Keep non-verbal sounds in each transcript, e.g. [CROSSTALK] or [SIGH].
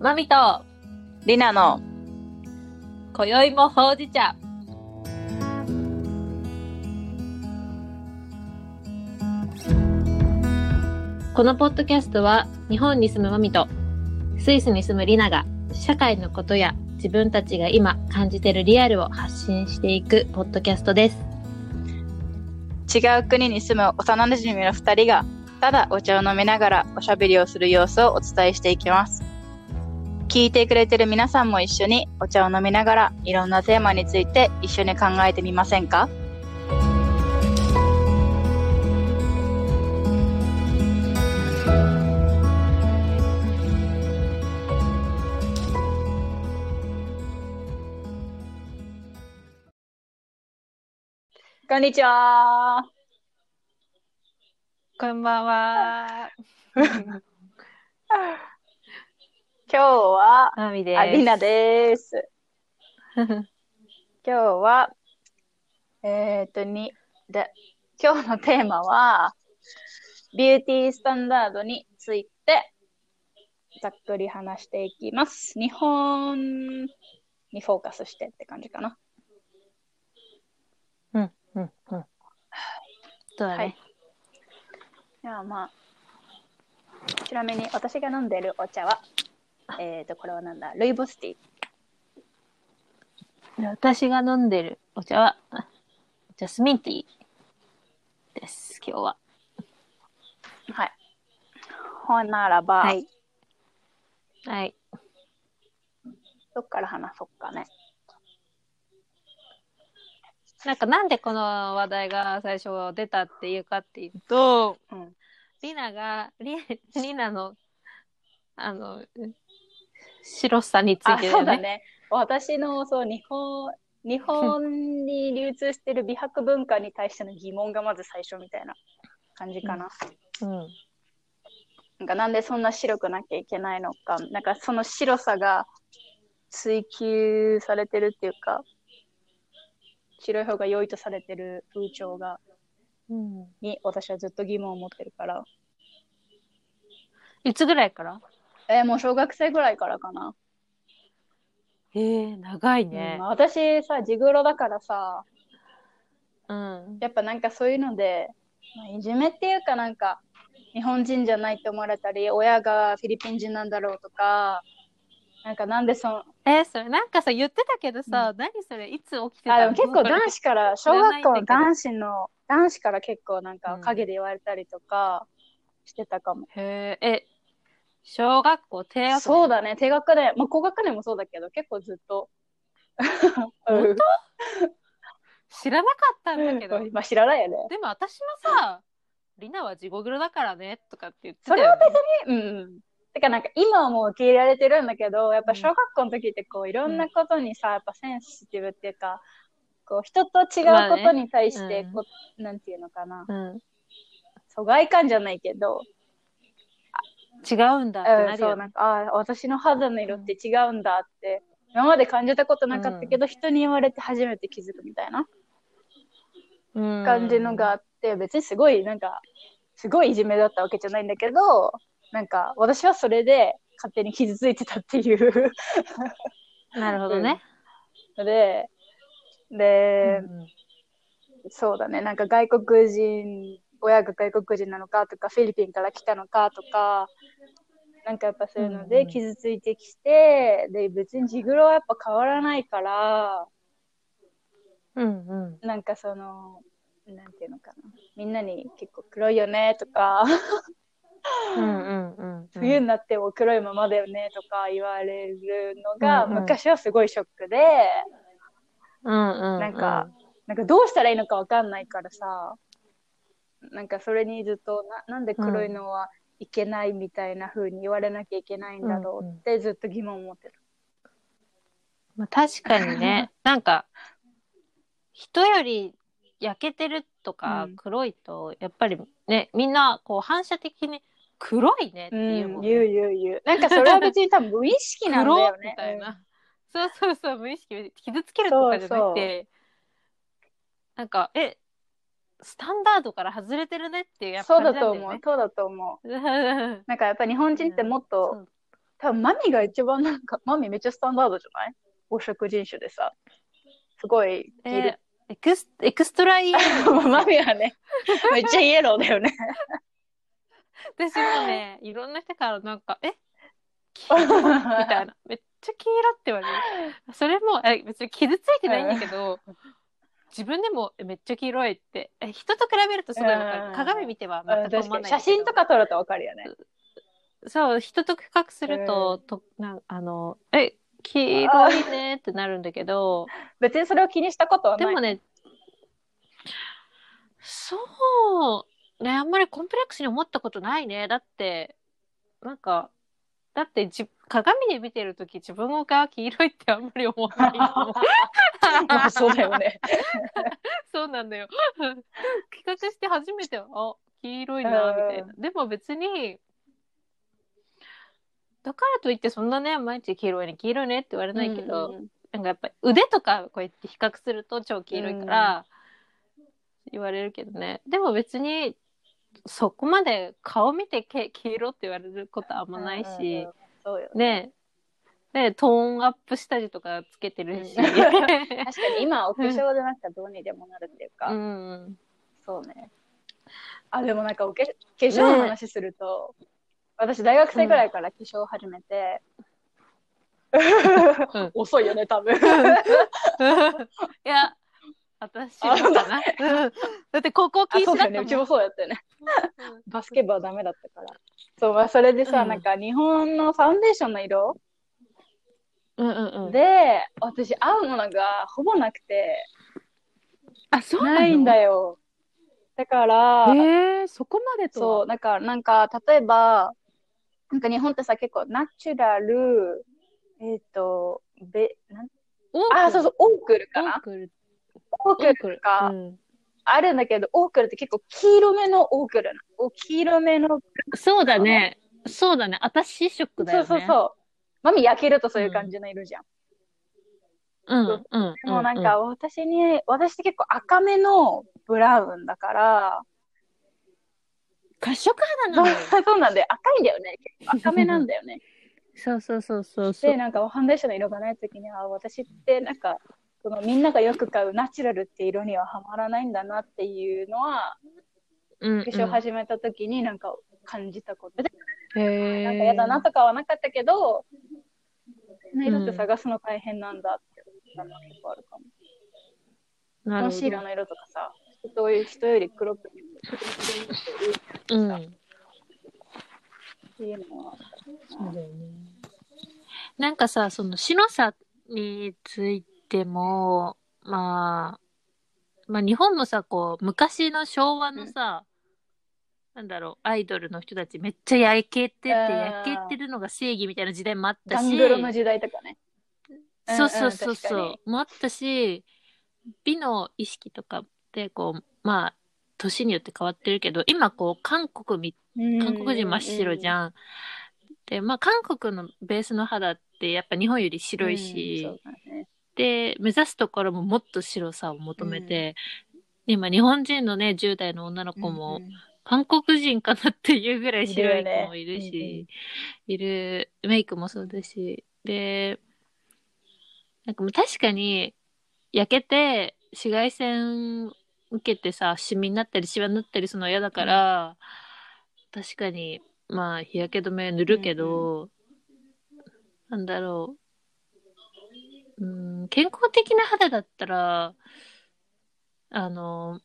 マミと、りなの今宵もほうじ茶。このポッドキャストは、日本に住むマミと、スイスに住むリナが、社会のことや自分たちが今感じてるリアルを発信していくポッドキャストです。違う国に住む幼馴染の2人がただお茶を飲みながらおしゃべりをする様子をお伝えしていきます聞いてくれてる皆さんも一緒にお茶を飲みながらいろんなテーマについて一緒に考えてみませんか？こんにちはこんばんは。[LAUGHS] 今日はマミです。ありなです [LAUGHS] 今日は、えっ、とにで、今日のテーマは、ビューティースタンダードについて、ざっくり話していきます。日本にフォーカスしてって感じかな。うん、うん、うん。そうだね。はい。ではまあ、ちなみに私が飲んでるお茶は、えっ、と、これはなんだ、ルイボスティー。私が飲んでるお茶は、ジャスミンティーです、今日は。はい。ほんならば、はい。はい。どっから話そうかね。なんかなんでこの話題が最初出たっていうかっていうと、うん。リナが、リリナの、あの、白さについあ、てね。そうだね。私の、そう、日本、日本に流通してる美白文化に対しての疑問がまず最初みたいな感じかな。うん。なんかなんでそんな白くなきゃいけないのか、なんかその白さが追求されてるっていうか、白い方が良いとされてる風潮が、うん。に私はずっと疑問を持ってるから。いつぐらいから？えーもう小学生ぐらいからかな。ええ長いねうん。私さ、地黒だからさ、うん。やっぱなんかそういうので、まあ、いじめっていうかなんか、日本人じゃないって思われたり、親がフィリピン人なんだろうとか、なんかなんでその、えそれなんかさ、言ってたけどさ、何それ？いつ起きてたあ、での？も結構男子から、小学校の男子の、男子から結構なんかうん陰で言われたりとかしてたかも。へえ、え、小学校低学年そうだね、低学年、まあ高学年もそうだけど、結構ずっと。[LAUGHS] 本知らなかったんだけど。うんまあ知らないよね。でも私はさ、リナは地獄黒だからね、とかって言ってそれは。別に、うんうん。てかなんか今はもう受け入れられてるんだけど、やっぱ小学校の時ってこういろんなことにさ、やっぱセンシティブっていうか、こう人と違うことに対してまあねこう、なんていうのかな、うん。疎外感じゃないけど、違うんだってうん、なるよね。そうなんか、ああ、私の肌の色って違うんだって、今まで感じたことなかったけど、人に言われて初めて気づくみたいなうん。感じのがあって、別にすごいなんか、すごいいじめだったわけじゃないんだけど、なんか私はそれで勝手に傷ついてたっていう。なるほどね。ので、うで、ん。そうだね、なんか外国人、親が外国人なのかとか、フィリピンから来たのかとか、なんかやっぱそういうのうんうんで傷ついてきて、で、別に地黒はやっぱ変わらないから、うんうん。なんかその、なんていうのかな、みんなに結構黒いよねとか、うんうんうん。冬になっても黒いままだよねとか言われるのが、うんうん昔はすごいショックで、うんうんうん。なんか、なんかどうしたらいいのかわかんないからさ、なんかそれにずっとな、なんで黒いのはいけないみたいな風に言われなきゃいけないんだろうってずっと疑問を持ってる。まあ、確かにね、[LAUGHS] なんか、人より焼けてるとかうん黒いと、やっぱりね、みんなこう反射的に黒いねっていうもん、うん、言う言う言う。なんかそれは別に多分無意識なんだよね。[LAUGHS] 黒みたいな。そうそうそう、無意識で傷つけるとかじゃなくて、なんか、え、スタンダードから外れてるねっていうやっぱそうだ。と思う。そうだと思う。うんなんかやっぱ日本人ってもっと、多分マミが一番なんか、マミめっちゃスタンダードじゃない？黄色人種でさ。すごい、えー ex extra yellow [LAUGHS] マミはね、めっちゃイエローだよね。私もねいろんな人からなんか「え？黄色?」みたいな「[LAUGHS] めっちゃ黄色」って言われるそれもえ別に傷ついてないんだけど、自分でもえめっちゃ黄色いって。え人と比べるとすごいわかる、うん。鏡見てはうん全く思わない写真とか撮るとわかるよね。そう人と比較すると,、うん。となんあのえ黄色いねってなるんだけど。[LAUGHS] 別にそれを気にしたことはない。でもねそう。ねあんまりコンプレックスに思ったことないね。だってなんかだってじ鏡で見てる時自分が黄色いってあんまり思わないの [LAUGHS] まあそうだよね。[LAUGHS] そうなんだよ。[LAUGHS] 比較して初めてあ黄色いなみたいな、でも別にだからといってそんなね毎日黄色いね黄色いねって言われないけど、うんなんかやっぱり腕とかこうやって比較すると超黄色いから言われるけどね、でも別にそこまで顔見てけ黄色って言われることあんまないし、うんうんうんそうよ。ね。ねトーンアップ下地とかつけてるし、うん。[LAUGHS] 確かに今お化粧でなんかどうにでもなるっていうか、うん、そうね。あ、でもなんかお化化粧の話すると、私大学生ぐらいから化粧を始めて、ん。[LAUGHS] 遅いよね、多分。いや私もかな。うん。だって高校あ、禁。止だったもん。うちもそうやったよね。うん。バスケ部はダメだったから。そう、まあ、それでさ、うん。なんか日本のファンデーションの色うんうんうん。で、私合うものがほぼなくて、あそうないんだよ。だから、へえそこまでとそう、だからなんか、例えば、なんか日本ってさ、結構ナチュラル、えっ、と、べ、なん？あ、そうそう、オークルかな。オークルオークルとかうんあるんだけど、オークルって結構黄色めのオークルなの。お黄色めの、そうだねそうだね私ショックだよねそうそうそう。マミ焼けるとそういう感じの色じゃん。うんうんうんでもなんか私に、私って結構赤めのブラウンだから、褐色肌な [LAUGHS] そうなんだよ。赤いんだよね。結構赤めなんだよね。[LAUGHS] そうそうそうそうそうで、なんかファンデーションの色がないときに、あ、私ってなんか、そのみんながよく買うナチュラルって色にはハマらないんだなっていうのは、うんうん。化粧始めたときになんか感じたこと。で、なんか嫌だなとかはなかったけど、色って探すの大変なんだって思ったのは結構あるかも。の色とかさ、人よ人より黒くうん。っていうのは。そうだよね。なんかさその白さについてもまあまあ日本もさこう昔の昭和のさ、なんだろうアイドルの人たちめっちゃ焼けててうん焼けてるのが正義みたいな時代もあったガしングロの時代とかね。そうそうそううんうん確かそうに。もあったし美の意識とかってこうまあ年によって変わってるけど今こう韓国み韓国人真っ白じん。ゃん。でまあ韓国のベースの肌ってやっぱ日本より白いうんし、そうだねで目指すところももっと白さを求めて、今日本人のね10代の女の子も、うんうん。韓国人かなっていうぐらい白い子もいるし、いるメイクもそうだし、で、なんかもう確かに焼けて紫外線受けてさ、シミになったりシワになったりするの嫌だから、確かにまあ日焼け止め塗るけど、なんだろう、うん、健康的な肌だったら、あの、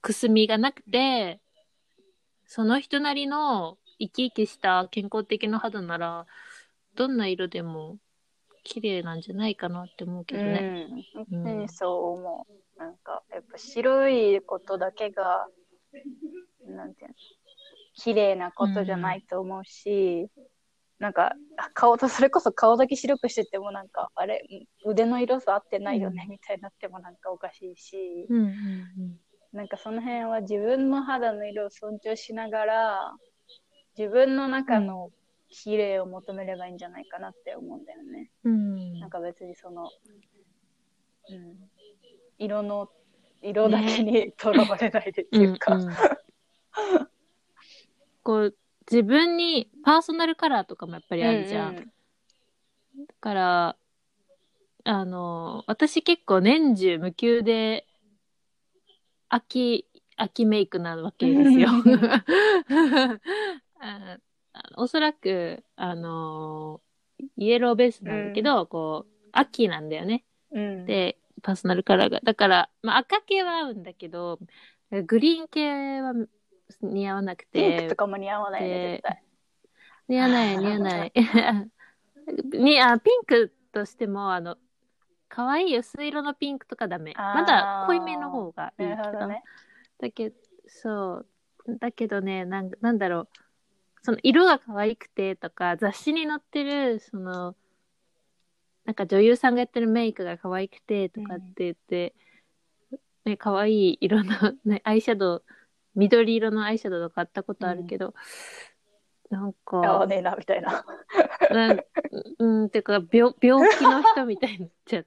くすみがなくて、その人なりの生き生きした健康的な肌なら、どんな色でも綺麗なんじゃないかなって思うけどね。うん、本当にそう思う。なんか、やっぱ白いことだけが、なんていうの、綺麗なことじゃないと思うし、なんか、あ顔と、それこそ顔だけ白くしててもなんか、あれ、腕の色と合ってないよね、みたいになってもなんかおかしいし、うんうんなんかその辺は自分の肌の色を尊重しながら、自分の中の綺麗を求めればいいんじゃないかなって思うんだよね。うん。うんなんか別にその、うん、色の、色だけにとらわれないでっていうか。んんこう自分にパーソナルカラーとかもやっぱりあるじゃん。うんうんだから、あの、私結構年中無休で、秋、秋メイクなわけですよ。[LAUGHS] ああおそらく、あの、イエローベースなんだけど、こう、秋なんだよね。うん。で、パーソナルカラーが。だから、まあ赤系は合うんだけど、グリーン系は似合わなくて。ピンクとかも似合わないね、で絶対。似合わない、[LAUGHS] 似合わない。[LAUGHS] にあピンクとしても、あの、可愛い薄い色のピンクとかダメ。まだ濃いめの方がいいけど。なるほどね。だけど、そう。だけどね、なんなんだろう。その色が可愛くてとか、雑誌に載ってる、その、なんか女優さんがやってるメイクが可愛くてとかって言って、ね、可愛い色の、ね、アイシャドウ、緑色のアイシャドウとか買ったことあるけど、なん合かわ、ねえな、みたいな。なんうん、てか病、病気の人みたいになっちゃっ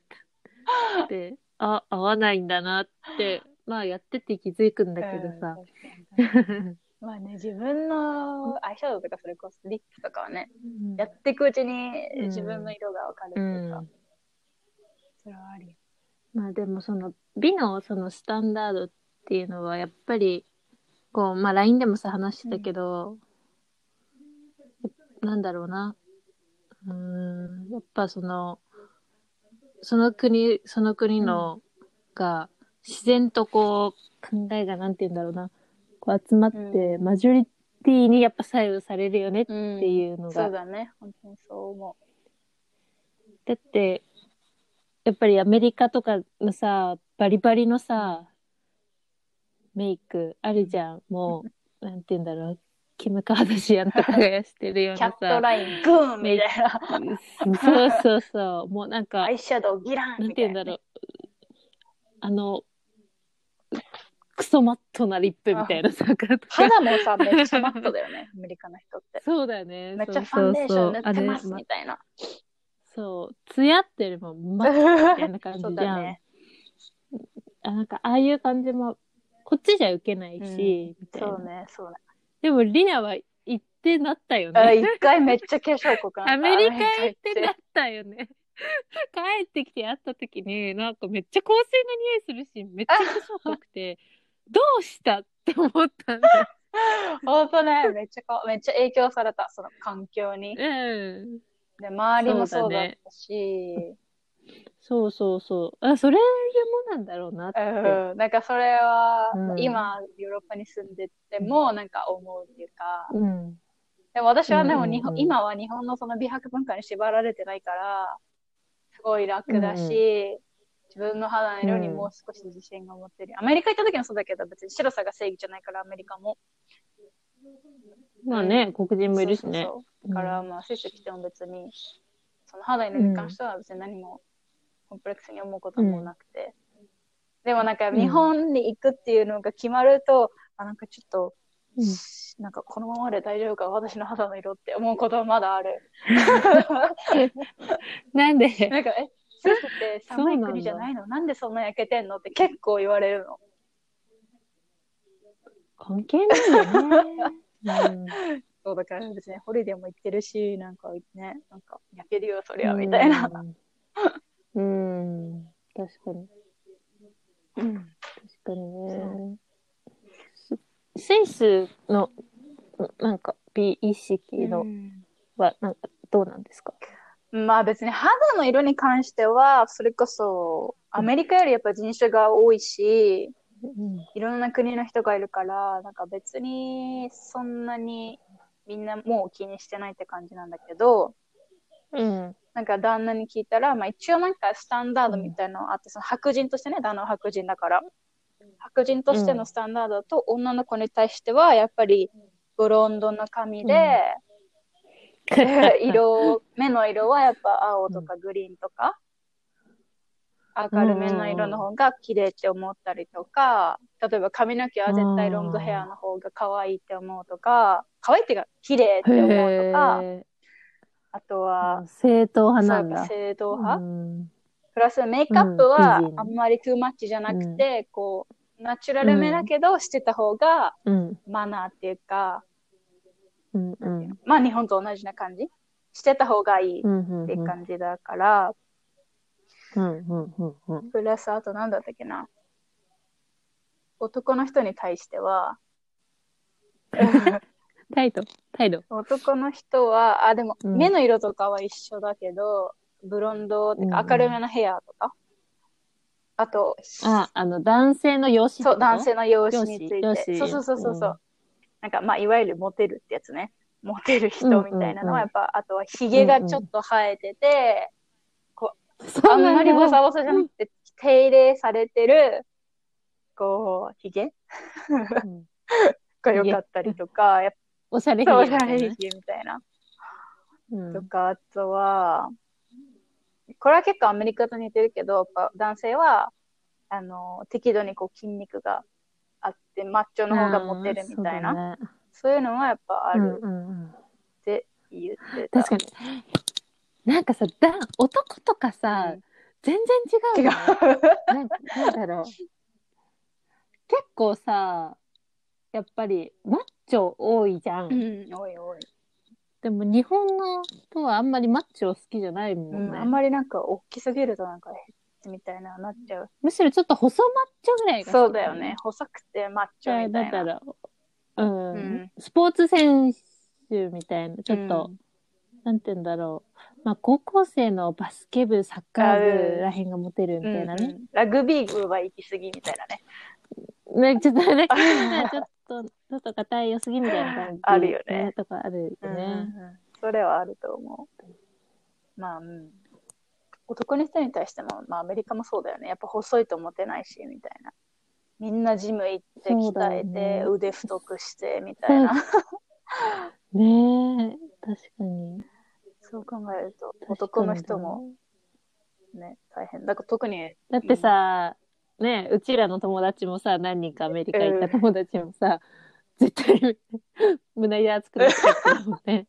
た。で、あ、合わないんだなって、まあやってて気づくんだけどさ。うん。まあね、自分のアイシャドウとかそれこそリップとかはね、うんやっていくうちにうん自分の色がわかるってういうか、ん。それはあるよ。まあでもその美のそのスタンダードっていうのはやっぱりこうまあ LINE でもさ話してたけど、なんだろうな。うーんやっぱそのその国その国のが自然とこう考えがなんて言うんだろうな。こう集まって、うマジョリティにやっぱ左右されるよねってうんいうのが、そうだね。本当にそう思だって、やっぱりアメリカとかのさ、バリバリのさ、メイクあるじゃん。もう、なんて言うんだろう。キム・カーダシアンとかがやしてるよう。うなキャットさ。ライングーンみたいな。そうそうそう。もうなんかア、イシャドウギランなんみたいな。て言うんだろう。あの、クソマットなリップみたいなさ、とか肌もさ、めっちゃマットだよね、アメリカの人って。そうだよね。めっちゃファンデーション塗ってますそうそうそうあれみたいな。そう、ツヤってるよりもマットみたいな感じそうじゃん。[LAUGHS] だね。あなんかああいう感じもこっちじゃ受けないし、みたいな。そうね、そうね。でもリナは行ってなったよあね一回めっちゃ化粧濃くなった。アメリカ行ってなったよね。[LAUGHS] 帰ってきて会った時になんかめっちゃ香水の匂いするしめっちゃ化粧濃くてどうしたって思ったんだよ。ほんとね、めっちゃか、めっちゃ影響された、その環境に。うん。で、周りもそうだったし、そうそうそう。あそれいうもんなんだろうなって、うん、なんかそれは、うん。今、ヨーロッパに住んでても、なんか思うっていうか、うん。でも私はでうんうんうん。も日本、今は日本のその美白文化に縛られてないから、すごい楽だし、自分の肌の色にもう少し自信が持ってる。アメリカ行った時もそうだけど、別に白さが正義じゃないから、アメリカも。まあね黒人もいるしね。そうそうそう。だから、まあ、スイス来ても別に、その肌色に関しては別に何もコンプレックスに思うこともなくて。でもなんか日本に行くっていうのが決まると、あ、なんかちょっと、うんなんかこのままで大丈夫か、私の肌の色って思うことはまだある。[LAUGHS] なんで？なんか、え、スイスって寒い国じゃないの？なんでそんな焼けてんの？って結構言われるの。関係ないよね、[LAUGHS] うんそうだから別にホリデーも行ってるし、なんかね、なんか焼けるよ、そりゃ、みたいな。うん。うん確かに。うん確かにね。ススイスの、なんか、美意識のは、なんか、どうなんですか？まあ別に肌の色に関しては、それこそ、アメリカよりやっぱ人種が多いし、うん。いろんな国の人がいるから、なんか別にそんなにみんなもう気にしてないって感じなんだけど、うん。なんか旦那に聞いたら、まあ一応なんかスタンダードみたいなのあって、その白人としてね、旦那は白人だから、白人としてのスタンダードと女の子に対しては、やっぱりブロンドの髪で、色、目の色はやっぱ青とかグリーンとか、明るめの色の方が綺麗って思ったりとか、例えば髪の毛は絶対ロングヘアの方が可愛いって思うとか、可愛いっていうか綺麗って思うとか、へあとーは、正統派なんだ。正統派、うんプラスメイクアップはあんまりトゥーマッチじゃなくて、こう、ナチュラルめだけどしてた方がうん。マナーっていうか、うんうん。まあ日本と同じな感じ？してた方がいいっうんうんて感じだから、うんうんうんうん。プラスあと何だったっけな？男の人に対しては [LAUGHS] 態度態度。男の人は、あ、でも、うん。目の色とかは一緒だけど、ブロンドってかう明るめのヘアとか、あと、あ、あの、男性の容姿そう、男性性の容姿につい容て。姿。そうそうそうそう。う。んなんか、まあ、いわゆるモテるってやつね。モテる人みたいなのは、やっぱ、あとはヒゲがちょっと生えてて、あんまりボサボサじゃなくて、手入れされてる、こう、ヒゲ？うん。[LAUGHS] が良かったりとか、やっおしゃれひげみたいなしゃれみたいな。うんとか、あとは、これは結構アメリカと似てるけど、やっぱ男性は、あの、適度にこう筋肉があって、マッチョの方がモテるみたいな。そうだねいうのはやっぱあるって言ってた。確かに。なんかさ、だ男とかさ、うん全然違う違う。なんなんだろう。結構さ、やっぱりマッチョ多いじゃん。うん、おいおい。でも日本の人はあんまりマッチョ好きじゃないもうんん、ね。あんまりなんか大きすぎるとなんかヘッチみたいななっちゃう。むしろちょっと細マッチョぐらいがそうだよね。。細くてマッチョみたいな。だから、うん、うんスポーツ選手みたいな、ちょっと、うんなんて言うんだろう。まあ、高校生のバスケ部、サッカー部らへんがモテるみたいなね。うんうんラグビー部は行き過ぎみたいなね。ね、ちょっと、[LAUGHS] ね、ちょっと、ちょっと硬い良すぎみたいな感じ、あるよね。とかあるよね。うんうんうんそれはあると思う。まあ、うん。男の人に対しても、まあアメリカもそうだよね。やっぱ細いとモテないし、みたいな。みんなジム行って鍛えよねて、腕太くして、みたいな。[LAUGHS] ねえ、確かに。そう考えると、男の人も。ね、大変。だから特に、だってさ、ねうちらの友達もさ、何人かアメリカ行った友達もさ、絶対、胸板厚くなって帰ってるもんね。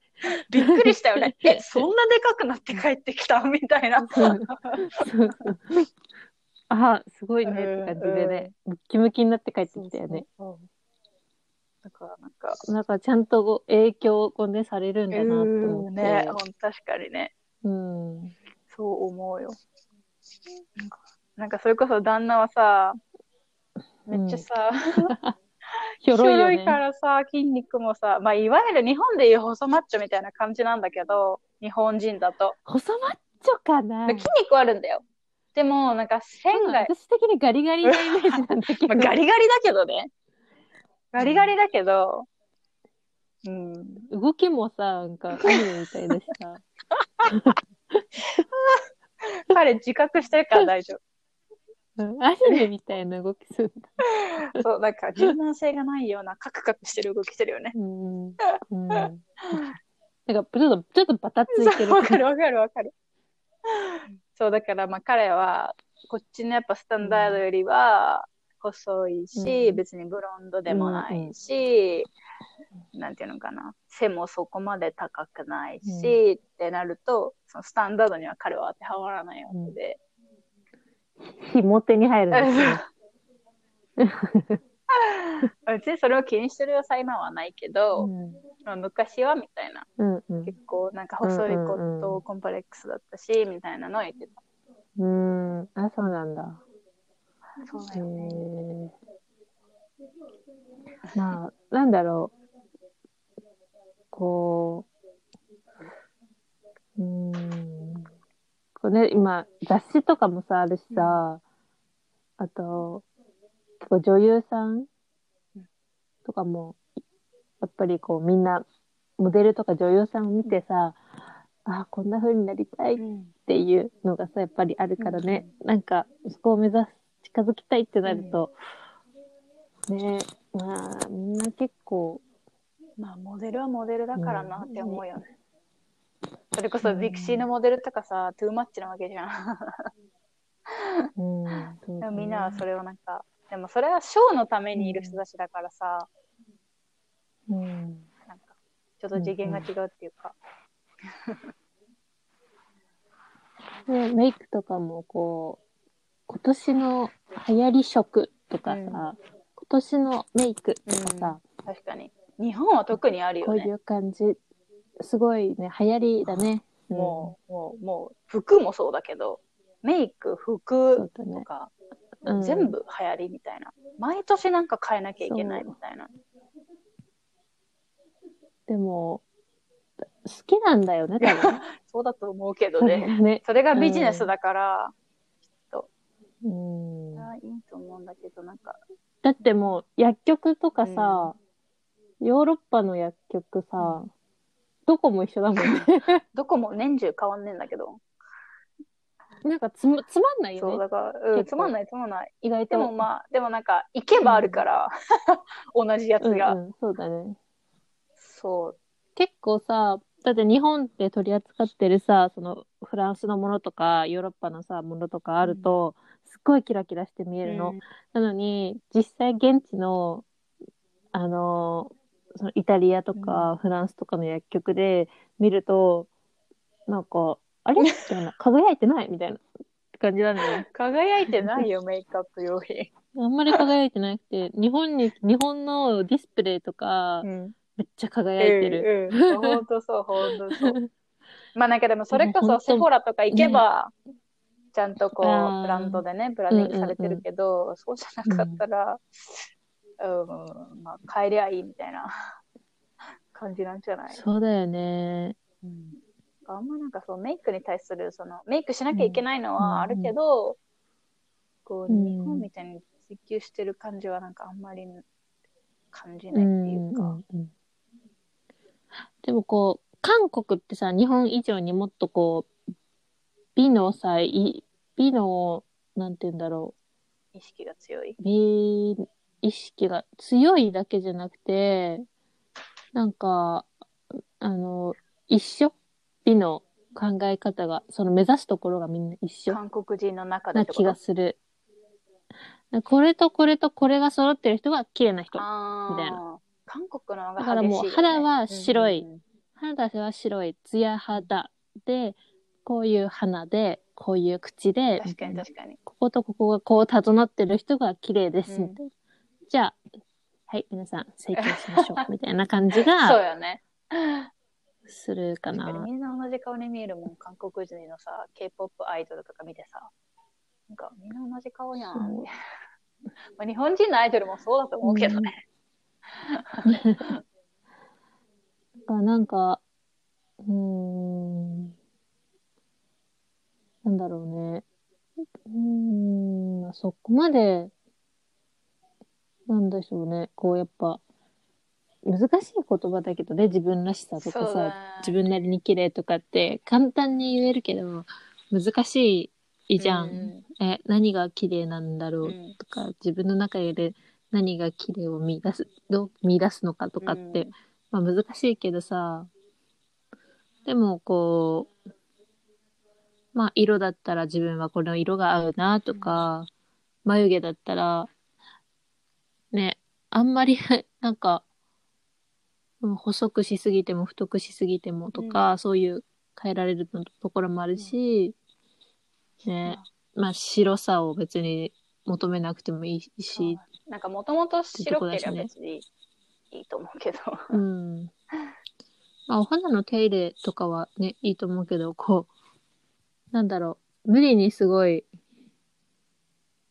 びっくりしたよね。え、そんなでかくなって帰ってきたみたいな。そうそうそうあ、すごいねって感じでね、ムッキムキになって帰ってきたよね。そうそうだからなんか、なんかちゃんと影響をね、されるんだなって思って。ね、確かにね。うん。そう思うよ。なんか、なんかそれこそ旦那はさ、めっちゃさ、[LAUGHS] ひょろい。からさ、筋肉もさ、まあ、いわゆる日本でいう細マッチョみたいな感じなんだけど、日本人だと。細マッチョかなで筋肉はあるんだよ。でも、なんか線が、私的にガリガリなイメージなんだけど。まあ、ガリガリだけどね。ガリガリだけど、うん。動きもさ、なんかアニメみたいだしさ。[LAUGHS] 彼自覚してるから大丈うんアニメみたいな動きするんだ。夫。[LAUGHS] そう、なんか柔軟性がないようなカクカクしてる動きしてるよね。うん。うん。なんかちょっと、ちょっとバタついてる。わかるわかるわかる。そう、だからまあ彼は、こっちのやっぱスタンダードよりは細いし、うん別にブロンドでもないし、なんていうのかな、背もそこまで高くないし、ってなると、そのスタンダードには彼は当てはまらないわけで。ひも手に入るんですよ。[LAUGHS] 別にそれを気にしてる良さ今はないけど、うんまあ昔はみたいな、うんうん結構なんか細いこうんうんうんとコンプレックスだったし、みたいなのを言ってた。うん。あ、そうなんだ。そうだへよね。え。まあ、なんだろう。こう。うん。こうね、今、雑誌とかもさ、あるしさ、あと、結構女優さんとかも、やっぱりこう、みんな、モデルとか女優さんを見てさ、あこんな風になりたいっていうのがさ、やっぱりあるからね、なんか、そこを目指す、近づきたいってなると、ね、まあ、みんな結構、まあ、モデルはモデルだからなって思うよね。それこそ、うんビクシーのモデルとかさ、トゥーマッチなわけじゃん。うん、みんなはそれをなんか、でもそれはショーのためにいる人たちだからさ、うん、なんか、ちょっと次元が違うっていうか。で、メイクとかもこう、今年の流行り色とかさ、うん今年のメイクとかさ、確かに。日本は特にあるよね。こういう感じ。すごいね、流行りだね。うんもう、もう、もう、服もそうだけど、メイク、そ服。とか、うん全部流行りみたいな。毎年なんか変えなきゃいけないみたいな。でも、好きなんだよね、多分。そうだと思うけどね。ね。それがビジネスだから、うん。あいいと思うんだけど、なんか、だってもう、薬局とかさ、ヨーロッパの薬局さ、どこも一緒だもんね。[LAUGHS] どこも年中変わんねえんだけど。なんかつまつまんないよそう、ね。だから、うん、つまんないつまんない。意外と。でもまあ、でもなんか、行けばあるから、同じやつが。うんうん、そうだね。そう。結構さ、だって日本で取り扱ってるさ、そのフランスのものとか、ヨーロッパのさ、ものとかあると、すっごいキラキラして見えるの。うんなのに、実際現地の、あの、そのイタリアとかフランスとかの薬局で見ると、なんか、あれ？[LAUGHS] みたいな、輝いてない？みたいな感じなのよ。輝いてないよ、[LAUGHS] メイクアップ用品。あんまり輝いてなくて、日本に、日本のディスプレイとか、ん。めっちゃ輝いてる。うんうん、ほんとそう、ほんとそう。[LAUGHS] まあなんかでもそれこそセフォラとか行けば、ちゃんとこう、ブランドでね、ブランディングされてるけど、そうじゃなかったら、うん、まあ変えりゃいいみたいな [LAUGHS] 感じなんじゃない？そうだよね。うんあんまなんかそう、メイクに対する、その、メイクしなきゃいけないのうんはあるけど、こう、うん日本みたいに追求してる感じはなんかあんまり感じうないっていうか。んうんうんでもこう、韓国ってさ、日本以上にもっとこう、美のさ、い美の、なんて言うんだろ意識が強い。う、美意識が強いだけじゃなくて、なんか、あの、一緒?美の考え方が、その目指すところがみんな一緒韓国人の中でな気がする。これとこれとこれが揃ってる人が綺麗な人。みたいな韓国の方が激しいよ、ね。だからもう肌は白いうんうん肌は白い、ツヤ肌で、こういう鼻で、こういう口で、確かに確かに。こことここがこう整ってる人が綺麗です、うんみたいな。じゃあ、はい、皆さん、整形しましょう、みたいな感じ [LAUGHS] そうがよね。するかな。みんな同じ顔に見えるもん、韓国人のさ、K-POP アイドルとか見てさ。なんか、みんな同じ顔やん。まあ、日本人のアイドルもそうだと思うけどね。だからなんか、うーん、なんだろうね。うーん、そこまで、なんでしょうね。こうやっぱ、難しい言葉だけどね、自分らしさとかさ、そうだね。自分なりに綺麗とかって簡単に言えるけど、難しいじゃん。え、何が綺麗なんだろううん。とか、自分の中で何が綺麗を見出す、どう見出すのかとかって、うん。まあ難しいけどさ、でもこう、まあ色だったら自分はこの色が合うなとか、眉毛だったら、ね、あんまり [LAUGHS] なんか、うん細くしすぎても太くしすぎてもとか、そういう変えられるのところもあるし、ね、まあ白さを別に求めなくてもいいし、なんかもともと白ければ別にいいと思うけど。うん。まあ、お肌の手入れとかはね、いいと思うけど、こう、なんだろう、無理にすごい、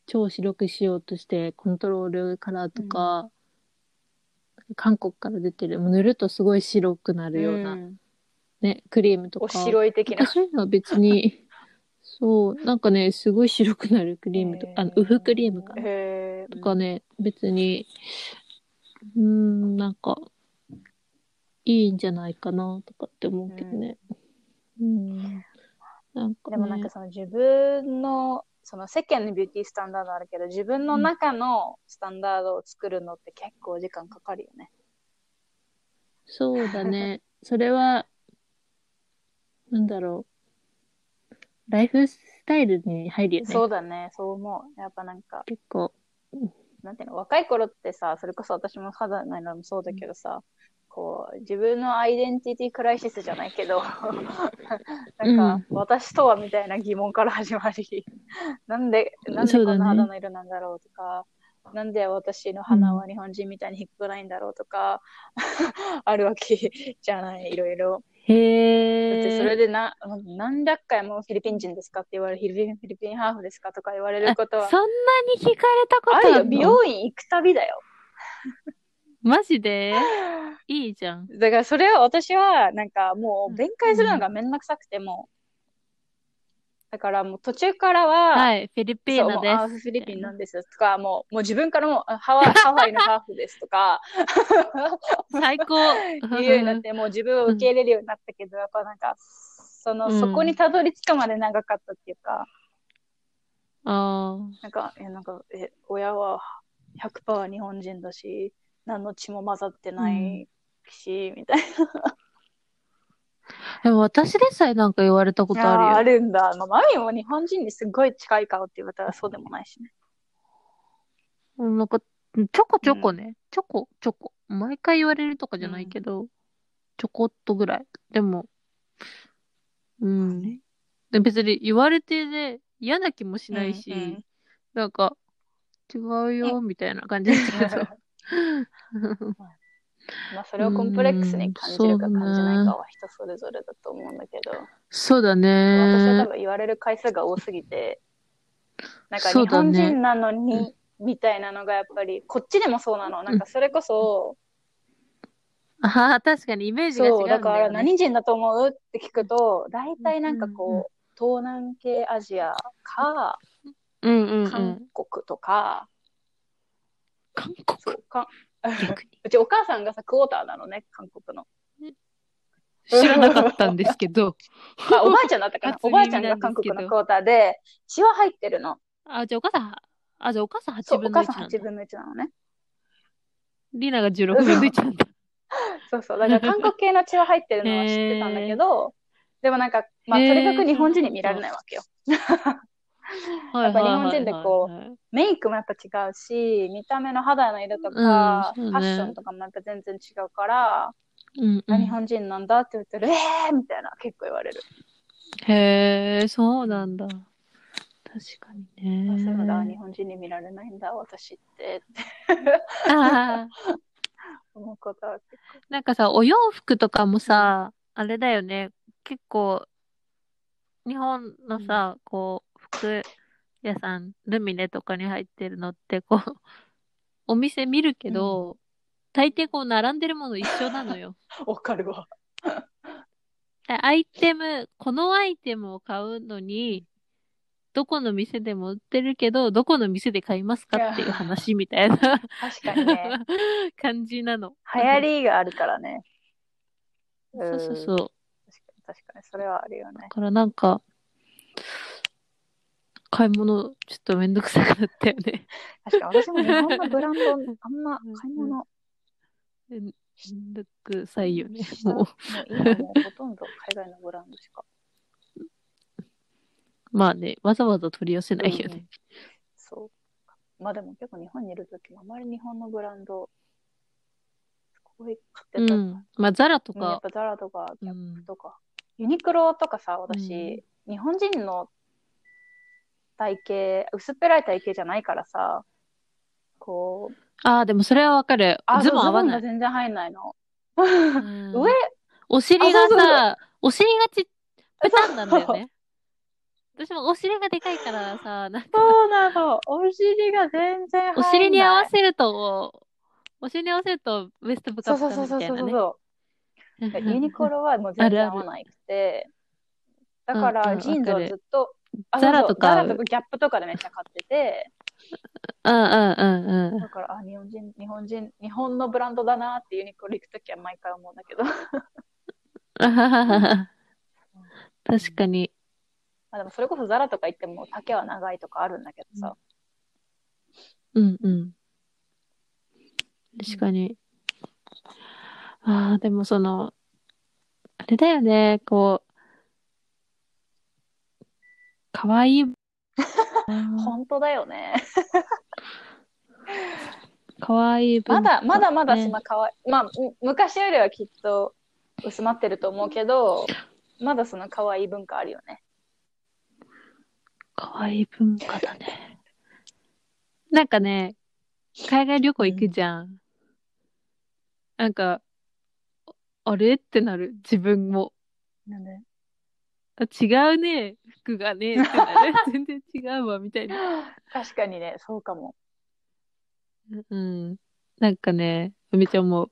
超白くしようとして、コントロールカラーとか、韓国から出てる、もう塗るとすごい白くなるような、んね、クリームとおか。白い的な。そういうのは別に、[LAUGHS] そう、なんかね、すごい白くなるクリームとか、あの、ウフクリームかな。とかね、別に、うーん、なんか、いいんじゃないかな、とかって思うけどね。うん。なんか、ね、でもなんかその自分の、その世間のビューティースタンダードあるけど、自分の中のスタンダードを作るのって結構時間かかるよね。そうだね。[LAUGHS] それは、なんだろう。ライフスタイルに入るよね。そうだね、そう思う。やっぱなんか、結構。なんていうの、若い頃ってさ、それこそ私も肌なのもそうだけどさ、こう、自分のアイデンティティクライシスじゃないけど、[LAUGHS] なんか、私とはみたいな疑問から始まり、[LAUGHS] なんで、なんでこんな肌の色なんだろうとか、なんで私の鼻は日本人みたいに低くないんだろうとか、[LAUGHS] あるわけじゃない、いろいろ。だっへてそれえ。でな何百回もフィリピン人ですかって言われる、フィリピンフィリピンハーフですかとか言われることはそんなに聞かれたこ。とあるの美容院行くたびだよ。マジで？[LAUGHS] いいじゃん。だからそれは私はなんかもう弁解するのがめんどくさくても、だからもう途中からは、はい、フィリピそうもうーノです。あフィリピンなんですとか、もうもう自分からもあハワイ [LAUGHS] ハワイのハーフですとか。最高。[LAUGHS] 言うようになって、もう自分を受け入れるようになったけど、やっぱなんか、その、うん。そこにたどり着くまで長かったっていうか、あなんか、え、なんか、え、親は100%日本人だし、何の血も混ざってないし、みたいな。あ。でも私でさえなんか言われたことあーああるよ。るんだ。まあ、マミも日本人にすごい近い顔って言われたらそうでもないしね。うんなんか、ちょこちょこね。ちょこちょこ。毎回言われるとかじゃないけど、ちょこっとぐらい。でも、うん。で別に言われてね、嫌な気もしないし、うんうんなんか、違うよ、みたいな感じだけど。[LAUGHS] [LAUGHS] まあ、それをコンプレックスに感じるかうん感じないかは人それぞれだと思うんだけど、そうだ私は多ね。分言われる回数が多すぎて、なんか日本人なのに、みたいなのがやっぱり、こっちでもそうなの。なんかそれこそ、ああ、確かにイメージが違うんそう、だから何人だと思う？って聞くと、大体なんかこう、東南系アジアか、うんうんうん。韓国とか、韓国か。[LAUGHS] うちお母さんがさ、クォーターなのね、韓国の。知らなかったんですけど。[LAUGHS] あ、おばあちゃんだったかな？初おばあちゃんが韓国のクォーターで、血は入ってるの。あ、じゃあお母さん、あ、じゃあお母さん8そう、お分の1母さんなんだ8。分の1なのね。リナが16分の1なんだ。[LAUGHS] そうそう。だから韓国系の血は入ってるのは知ってたんだけど、でもなんか、まあ、とにかく日本人に見られないわけよ。やっぱ日本人でこうメイクもやっぱ違うし、見た目の肌の色とか、うんねファッションとかもやっぱ全然違うから、うんうん、あ日本人なんだって言ってる、えーみたいな結構言われる。へえ、そうなんだ。確かにあそうだ、日ね。本人に見られないんだ、私って、思うことは。なんかさ、お洋服とかもさ、あれだよね。結構、日本のさ、こう、服屋さん、ルミネとかに入ってるのって、こう、[LAUGHS] お店見るけど、大抵こう並んでるもの一緒なのよ。[LAUGHS] わかるわ。[LAUGHS] アイテム、このアイテムを買うのに、どこの店でも売ってるけど、どこの店で買いますかっていう話みたいな確かにね。感じなの。流行りがあるからね。そうそうそう。うん確かに、確かに、それはあるよねだ。からなんか、買い物、ちょっとめんどくさくなったよね。確かに、私も日本のブランド、[LAUGHS] あんま買い物めんどくさいよね。したもう。今もうほとんど海外のブランドしか。まあね、わざわざ取り寄せないようんね。そう。まあでも結構日本にいるときもあまり日本のブランド、すごい買ってた。うん。まあ、ザラとか、うんやっぱザラとか、ギャッうんプとか。ユニクロとかさ、私、日本人の体型、薄っぺらい体型じゃないからさ、こう、ああ、でもそれはわかる。あ、ズボン合わない。が全然入んないの。うん [LAUGHS] 上、お尻がさ、お尻がち、ペタンなんだよね。私もお尻がでかいからさ、なんかそうなの。お尻が全然入んない。お尻に合わせると、お尻に合わせるとウエストブカそうブそうそうそうそうカみたいなね。そう。ユニクロはもう全然合わなくて、だかうんうんらジーンズはずっと、あザラとかザラとかギャップとかでめっちゃ買ってて、うんうんうんうん。だから、あ、日本人、日本人、日本のブランドだなってユニクロ行くときは毎回思うんだけど。[LAUGHS] 確かに。まあでもそれこそザラとか行っても丈は長いとかあるんだけどさ。うんうん。確かに。ああ、でもその、あれだよね、こう、かわいい。[LAUGHS] 本当だよね。かわいい文化まだ、まだまだねそんな可愛い。まあ、む昔よりはきっと薄まってると思うけど、まだその可愛い文化あるよね。かわいい文化だね。なんかね、海外旅行行くじゃん。なんか、あれ？ってなる、自分も。なんで？あ違うね、服がね、ってなる。[LAUGHS] 全然違うわ、みたいな。確かにね、そうかも。うん。なんかね、めっちゃ思う。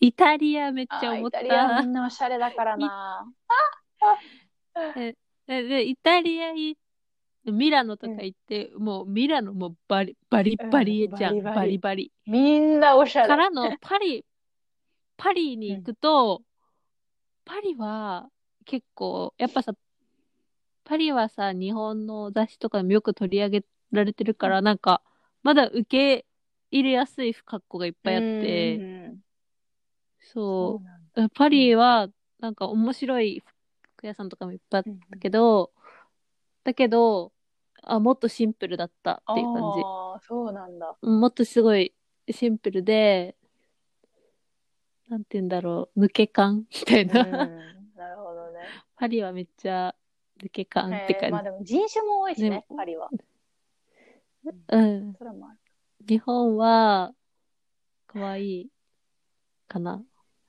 イタリアめっちゃあーイ思った。タリアみんなおしゃれだからな。ででイタリアいミラノとか行って、もうミラノもバリバリバリじゃん、うんバリバリバリバリ。みんなおしゃれ。からのパリ、パリに行くと、パリは結構、やっぱさ、パリはさ、日本の雑誌とかでもよく取り上げられてるから、なんか、まだ受け入れやすい格好がいっぱいあって、うんそうなんだパリは、なんか面白い服屋さんとかもいっぱいあったけど、だけど、あ、もっとシンプルだったっていう感じ。ああ、そうなんだ。もっとすごいシンプルで、なんて言うんだろう、抜け感みたいうん、な。なるほどね。パリはめっちゃ抜け感って感じ。えーまあでも人種も多いしねね、パリは。うん。それもある。日本は、可愛いかな。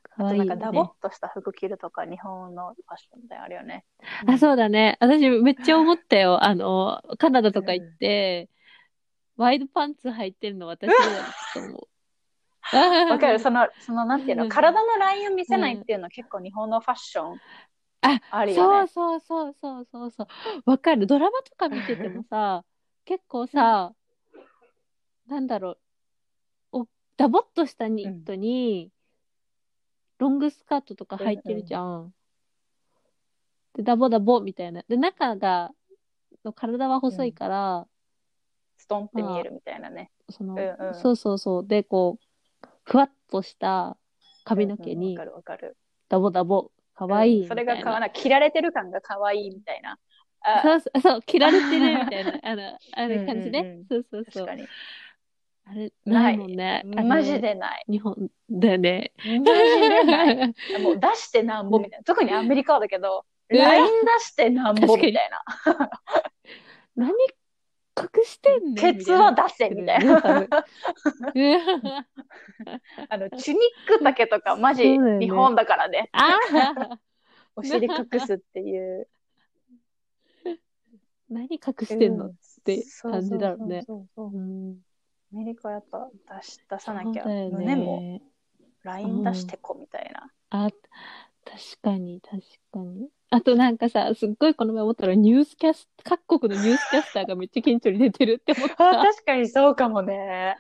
可愛いよあとなんかダボね。っとした服着るとか、日本のファッションみたいなのあるよね。あ、そうだね。私めっちゃ思ったよ。あの、[LAUGHS] カナダとか行って、ワイドパンツ履いてるの私だと思う。わかるその、その、なんていうの、うん体のラインを見せないっていうのは結構日本のファッションああるそうよね。そうそうそうそうそう。わかる。ドラマとか見ててもさ、[LAUGHS] 結構さ、なんだろう、おダボっとしたニットに、ロングスカートとか履いてるじゃん。で、ダボダボみたいな。で、中が、の体は細いから、ストンって見えるみたいなね。その、うんうんそうそうそう。で、こう、ふわっとした髪の毛にうんうんわか、るわかる。ダボダボ、かわいいみそたいな。れがかわな、着られてる感が可愛いみたいな。あそうそう、そう、着られてるみたいな、[LAUGHS] あの、あれ感じね。うんうんうんそうそうそう確か。に。あれ、なないいもんね。マジ。でない。日本だよね。マジでない。[LAUGHS] もう出してなんぼみたいな。特にアメリカはだけど、うん LINE 出してなんぼみたいな。[LAUGHS] 何隠してんねんケツは出せみたいな。な。[LAUGHS] あの、チュニック丈とかマジ日本だからね。あ [LAUGHS] お尻隠すっていう。[LAUGHS] 何隠してんのうんって感じだろうね。アメリカはやっぱ出し出さなきゃ、そうだよ胸もね。LINE 出してこみたいな。あ、確かに、確かに。あとなんかさ、すっごいこの前思ったらニュースキャス、各国のニュースキャスターがめっちゃ顕著に出てるって思っあた。確かにそうかもね。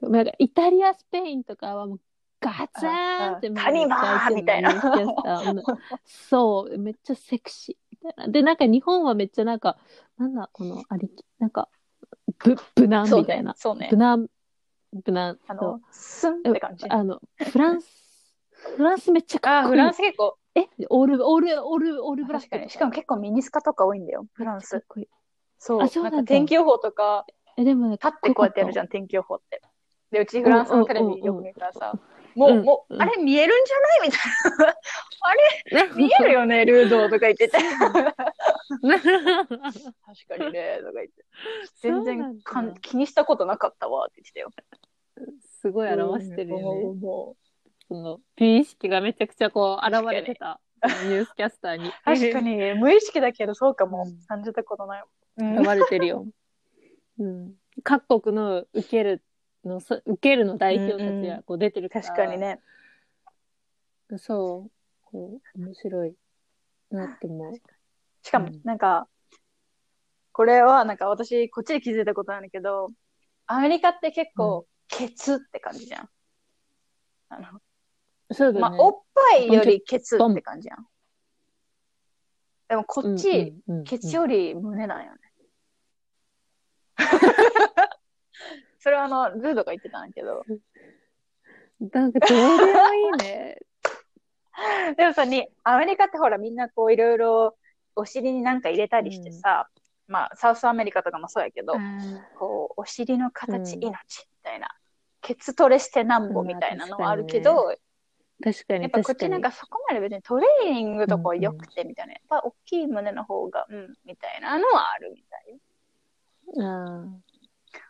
なんかイタリア、スペインとかはもうガツーンってああカニバーみたいなニュースキャスターうんそう、めっちゃセクシーみたいな。で、なんか日本はめっちゃなんか、なんだ、このありき、なんか、ぶ、無難そうみたいな。。ねそうね無。難、無難。あのそう、スンって感じ。あの、フランス、フランスめっちゃかあ、っこいい。フランス結構、え、オール、オール、オール、オールブラッ確かに。しかも結構ミニスカとか多いんだよ、フランスいい。そう。あそうなんだか天気予報とか、え、でもね、立ってこうやってやるじゃん。ん、天気予報って。で、うちフランスのテレビよく見るからさ、もう、うんもう、うんあれ見えるんじゃない？みたいな。[LAUGHS] 見えるよね、ルードとか言ってて。[LAUGHS] 確かにね、とか言って。全そうなんだ然かん気にしたことなかったわって言ってたよ。すごい表してるよね。もうもその、美意識がめちゃくちゃこう、現れてた。ニュースキャスターに。う [LAUGHS] 確かに、無意識だけど、そうかもうん。感じたことない。うん現れてるよ。うん。各国の受けるの、そ受けるの代表たちがこう出てるから。確かに。ね。そう。こう、面白いなって思う。しかもうん、なんか、これは、なんか私、こっちで気づいたことなんだけど、アメリカって結構、ケツって感じじゃん。あの、そうだね。まあ、おっぱいよりケツって感じやん。でもこっち、うんうんうんケツより胸なんよね。[LAUGHS] それはあの、ルードが言ってたんだけど。なんかどうでもいいね。[LAUGHS] でもさ、に、アメリカってほらみんなこういろいろお尻になんか入れたりしてさ、まあ、 South America とかもそうやけど、こう、お尻の形うん命みたいな、ケツトレしてなんぼみたいなのはあるけど、確かにやっぱこっ。ちなんかそこまで別にトレーニングとかは良くてみたいな、やっぱ大きい胸の方が、うん、みたいなのはあるみたい。あ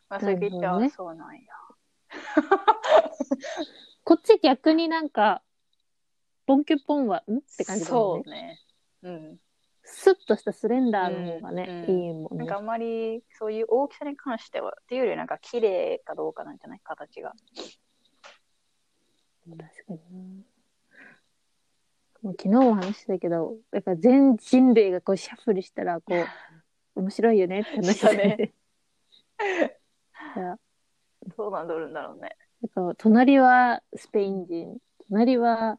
まあ、なるほどねそうなんや。[LAUGHS] こっち逆になんか、ポンキュポンは、ん？って感じだもんね。そうね。うん。スッとしたスレンダーの方がね、うんいいもんねなんか。あんまりそういう大きさに関しては、っていうよりなんか綺麗かどうかなんじゃない？形が。確かにな。もう昨日も話したけど、だから全人類がこうシャッフルしたら、こう、[LAUGHS] 面白いよねって話そうねいやそうなんどるんだろうね。なんか隣はスペイン人、隣は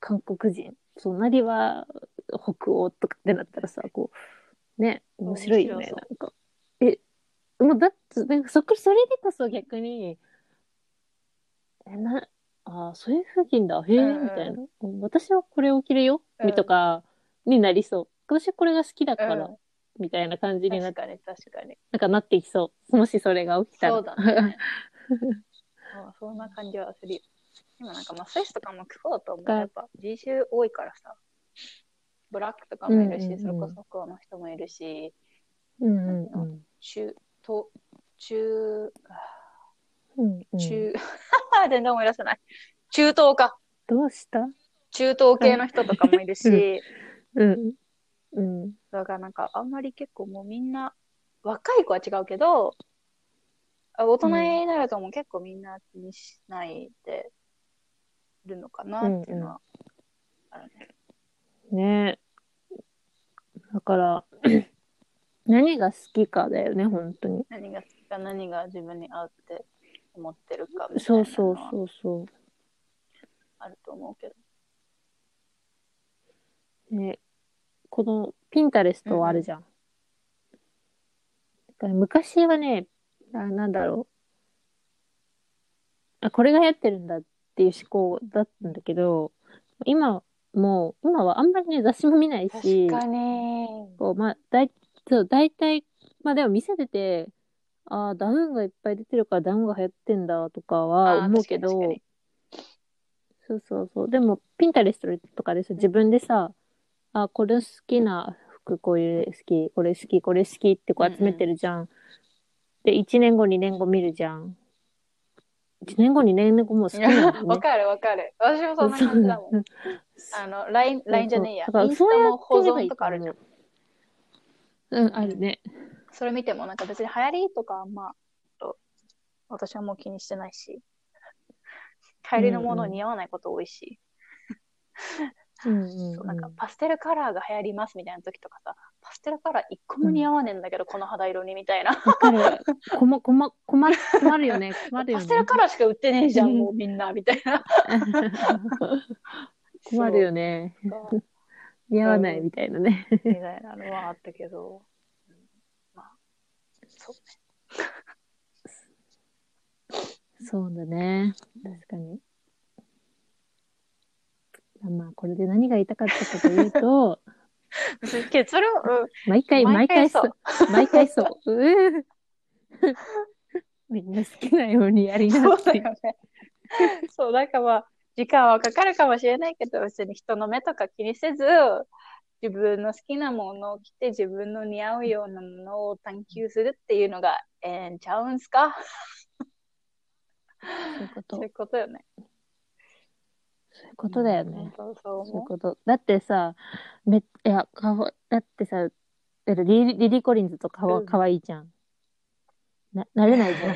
韓国人、隣は北欧とかってなったらさ、こう、ね、面白いよね、なんか。え、もうだって、なんかそこ、それでこそ逆に、え、な、あーそういう風景だ、へえ、うんうんみたいな。うん私はこれを着るよ、うんとか、になりそう。私はこれが好きだから、うんみたいな感じにな確かに確かに。なんかなっていきそう。もしそれが起きたら。そうだね。[LAUGHS] あそんな感じはするよ。今なんかまあスイスとかも聞こうと思う。がやっぱ人種多いからさ。ブラックとかもいるし、うんうんうんそれこそ黒の人もいるし、うんうんうん。中、と、中、うんうん、中、[LAUGHS] 全然思い出せない。中東か。どうした？中東系の人とかもいるし、[LAUGHS] うん。うん。だからなんかあんまり結構もうみんな、若い子は違うけど、あ大人になるともう結構みんな気にしないでるのかなっていうのはあるね。ねだから、[CLEARS THROAT] 何が好きかだよね、本当に。何が好きか何が自分に合うって思ってるかみたいそうなのはそうそうそあると思うけど。う。ね、このピンタレストあるじゃん。だから昔はね、あなんだろう。あ、これが流行ってるんだっていう思考だったんだけど、今もう、今はあんまりね、雑誌も見ないし、確かに。こう、まあ、だい、そう、大体、まあでも見せてて、ああ、ダウンがいっぱい出てるからダウンが流行ってんだとかは思うけどそうそうそう。でも、ピンタレストとかでさ、自分でさ、あ、これ好きな服、これ好き、これ好き、これ好きってこう集めてるじゃん。で、1年後、2年後見るじゃん。1年後、2年後も好きなんだよね。[LAUGHS] わかるわかる。私もそんな感じだもん。そうあの、LINE、LINE じゃねえや。だからインスタも保存とかあるじゃん。うん、あるね。それ見てもなんか別に流行りとかあんま、と私はもう気にしてないし。流行りのもの似合わないこと多いし。うんうん、そうなんかパステルカラーが流行りますみたいな時とかさ、パステルカラー一個も似合わねえんだけど、この肌色にみたいな。わかる。こま、こま、困る、困るよね。困るよね。パステルカラーしか売ってねえじゃん、うんもうみんな、みたいな。[LAUGHS] 困るよね。似合わないみたいなね。みたいなのはあったけど、そうそうだね。確かに。まあ、これで何が言いたかったかというと、ね。結論、うん毎回、毎毎回回そう。毎回そう。うーみんな好きなようにやりなそうっていう。だよね。そう、なんかまあ、時間はかかるかもしれないけど、別に人の目とか気にせず、自分の好きなものを着て、自分の似合うようなものを探求するっていうのが、ええんちゃうんすか？そういうことそういうことよね。そういうことだよね。そういう思こと。だってさ、め、いや、かわ、だってさ、だってリリリコリンズとかはうんかわいいじゃん。な、なれないじゃん。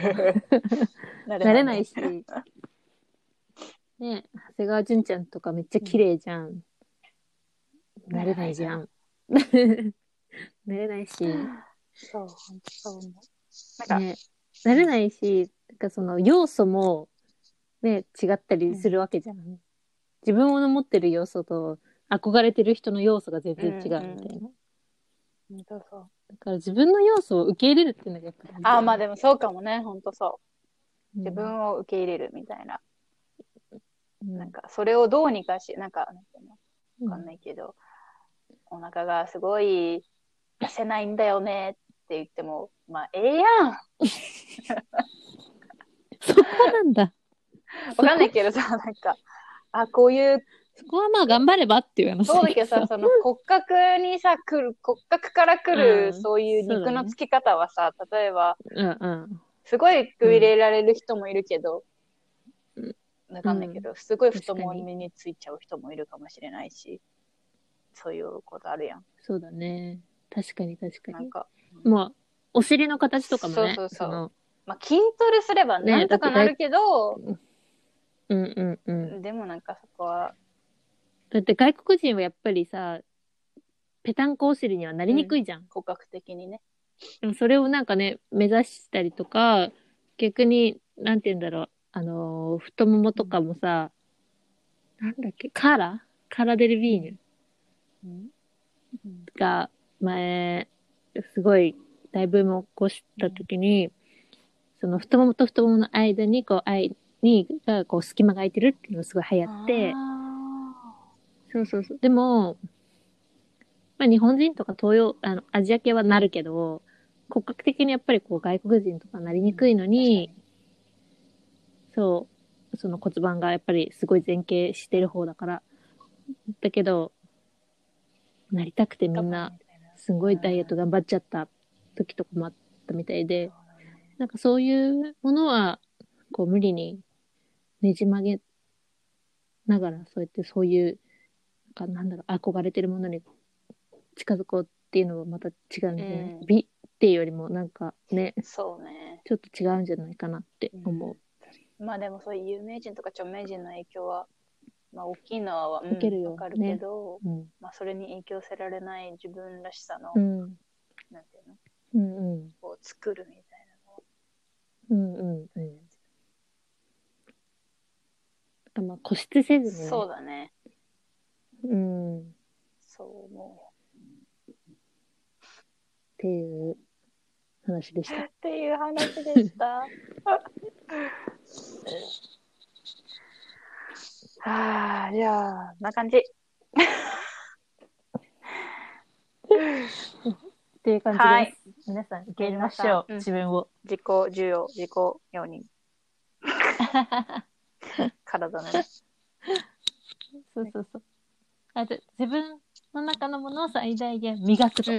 [LAUGHS] なれないし。ね長谷川純ちゃんとかめっちゃ綺麗じゃん。なれないじゃん。[LAUGHS] なれないし、そう、本当そう思う。なんか、ね、なれないし、なんかその要素もね、違ったりするわけじゃん。自分の持ってる要素と憧れてる人の要素が全然違うみたいな。うん本当そう。だから自分の要素を受け入れるっていうのがやっぱああ、まあでもそうかもね、本当そう。うん自分を受け入れるみたいな。うんなんか、それをどうにかし、なんか、なんていうの？うんわかんないけど、お腹がすごい痩せないんだよねって言っても、まあ、ええやん。[LAUGHS] そこなんだ。[LAUGHS] わかんないけどさ、なんか、あ、こういう、そこはまあ頑張ればっていう話。そうだけどさ、その骨格にさ、来る、骨格から来る、うん。そういう肉のつき方はさ、例えば、うんうん。すごいくびれられる人もいるけど、うん。わかんないけど、すごい太ももについちゃう人もいるかもしれないし、そういうことあるやん。そうだね。確かに確かに。なんか、まあ、お尻の形とかもね。そうそうそうのまあ、筋トレすればねなんとかなるけど、うんうんうん。でもなんかそこは、だって外国人はやっぱりさ、ぺたんこお尻にはなりにくいじゃん。骨格的にね。でもそれをなんかね、目指したりとか、逆に、なんて言うんだろう、あのー太ももとかもさ、なんだっけ、カー？ラカーラデルビーヌが前、すごい大ブームを起こした時に、その太ももと太ももの間に、こう、愛に、が、こう、隙間が空いてるっていうのがすごい流行って、そうそうそう。でも、まあ日本人とか東洋、あの、アジア系はなるけど、骨格的にやっぱりこう外国人とかなりにくいのに、そう、その骨盤がやっぱりすごい前傾してる方だから。だけど、なりたくてみんな、すごいダイエット頑張っちゃった時とかもあったみたいで、なんかそういうものは、こう無理にねじ曲げながら、そうやってそういう、なんかなんだろう、憧れてるものに近づこうっていうのはまた違うんじゃない、うん美っていうよりもなんかね、そうね。ちょっと違うんじゃないかなって思う。まあでもそういう有名人とか著名人の影響は、まあ大きいのは、うん受けるよわかるけど、うん。まあそれに影響せられない自分らしさの、うん。なんていうの、うんうん。こう作るみたいなのをうんうんうん。まあ固執せずにね。そうだね。うん。っそう思ていう話でしう。た。っていう話でした。[LAUGHS] [LAUGHS] はあ、じゃあ、こんな感じ。っていう感じです。はい皆さん受け入れましょう。うん自分を。自己需要、自己容認。[LAUGHS] 体のね。そうそうそう。あと自分の中のものを最大限磨くとうん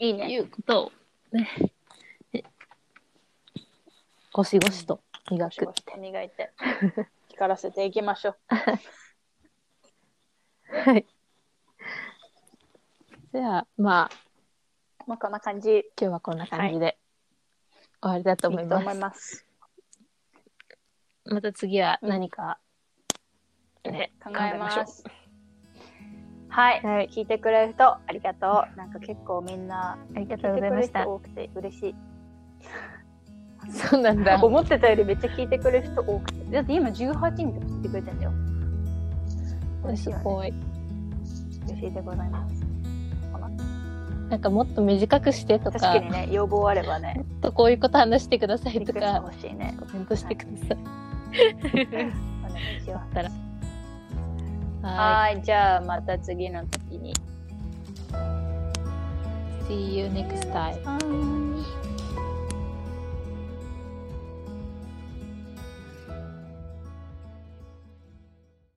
いいいね。うことをね、ねゴシゴシと磨くって。磨いて、光らせていきましょう。[LAUGHS] はい。じゃあ、まあ、まあ、こんな感じ。い今日はこんな感じで終わりだと思います。いと思います。また次は何か、ね、考えましょう。す。はい、はい聞いてくれる人ありがとう。なんか結構みんなありがと聞いうてくれるございました人。多くて嬉しい。そうなんだ。[LAUGHS] 思ってたよりめっちゃ聞いてくれる人多くて。だって今18人とか聞いてくれてんだよ。すごい。嬉しいでございます。なんかもっと短くしてとか、確かにね、要望あればねも、っとこういうこと話してくださいとか、欲しいね。コメントしてください。[LAUGHS] お願いしよだったら。う。ははい、じゃあまた次の時に。い。See you next time.